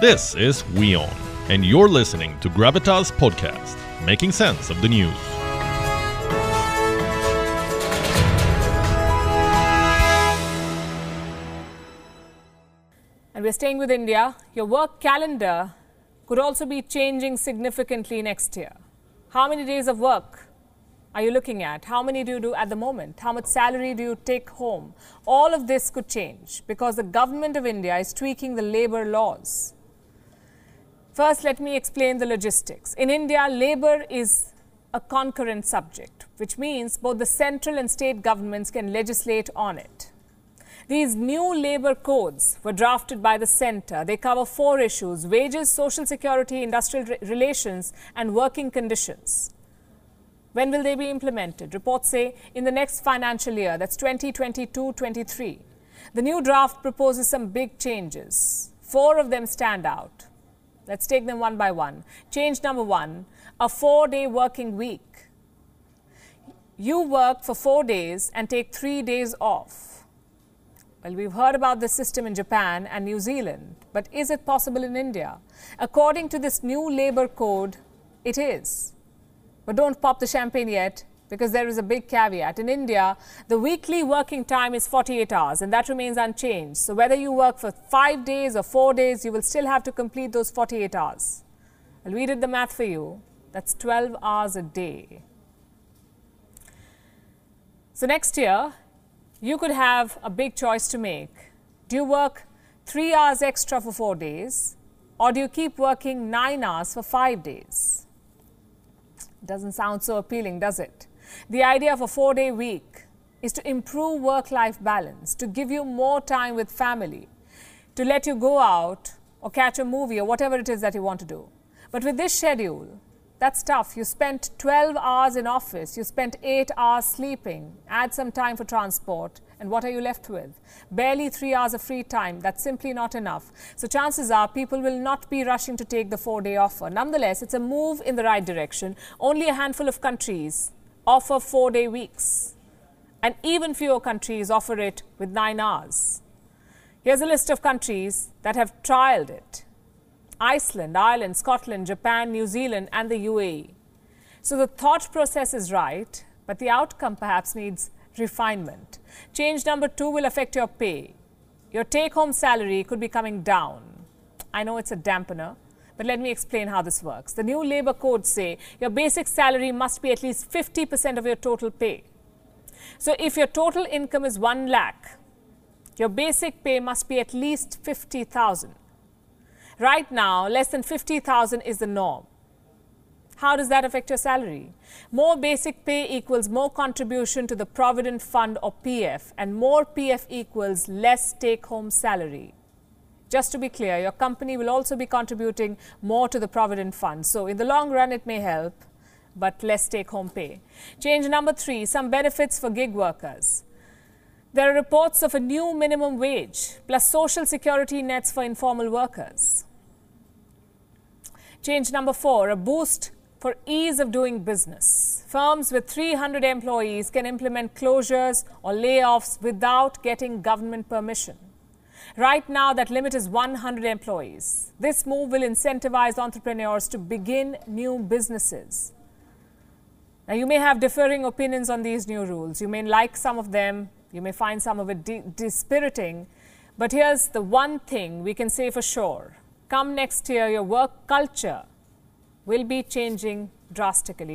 This is WION, and you're listening to Gravitas Podcast, making sense of the news. And we're staying with India. Your work calendar could also be changing significantly next year. How many days of work are you looking at? How many do you do at the moment? How much salary do you take home? All of this could change because the government of India is tweaking the labor laws. First, let me explain the logistics. In India, labor is a concurrent subject, which means both the central and state governments can legislate on it. These new labor codes were drafted by the center. They cover four issues wages, social security, industrial re- relations, and working conditions. When will they be implemented? Reports say in the next financial year, that's 2022 23. The new draft proposes some big changes. Four of them stand out. Let's take them one by one. Change number one a four day working week. You work for four days and take three days off. Well, we've heard about this system in Japan and New Zealand, but is it possible in India? According to this new labor code, it is. But don't pop the champagne yet because there is a big caveat. In India, the weekly working time is 48 hours and that remains unchanged. So whether you work for five days or four days, you will still have to complete those 48 hours. I'll read it the math for you. That's 12 hours a day. So next year, you could have a big choice to make. Do you work three hours extra for four days, or do you keep working nine hours for five days? Doesn't sound so appealing, does it? The idea of a four day week is to improve work life balance, to give you more time with family, to let you go out or catch a movie or whatever it is that you want to do. But with this schedule, that's tough. You spent 12 hours in office, you spent 8 hours sleeping, add some time for transport, and what are you left with? Barely 3 hours of free time. That's simply not enough. So chances are people will not be rushing to take the 4-day offer. Nonetheless, it's a move in the right direction. Only a handful of countries offer 4-day weeks. And even fewer countries offer it with 9 hours. Here's a list of countries that have trialed it. Iceland, Ireland, Scotland, Japan, New Zealand, and the UAE. So the thought process is right, but the outcome perhaps needs refinement. Change number two will affect your pay. Your take home salary could be coming down. I know it's a dampener, but let me explain how this works. The new labor codes say your basic salary must be at least 50% of your total pay. So if your total income is 1 lakh, your basic pay must be at least 50,000. Right now, less than 50,000 is the norm. How does that affect your salary? More basic pay equals more contribution to the Provident Fund or PF, and more PF equals less take home salary. Just to be clear, your company will also be contributing more to the Provident Fund. So, in the long run, it may help, but less take home pay. Change number three some benefits for gig workers. There are reports of a new minimum wage plus social security nets for informal workers. Change number four a boost for ease of doing business. Firms with 300 employees can implement closures or layoffs without getting government permission. Right now, that limit is 100 employees. This move will incentivize entrepreneurs to begin new businesses. Now, you may have differing opinions on these new rules. You may like some of them, you may find some of it dispiriting, but here's the one thing we can say for sure come next year, your work culture will be changing drastically.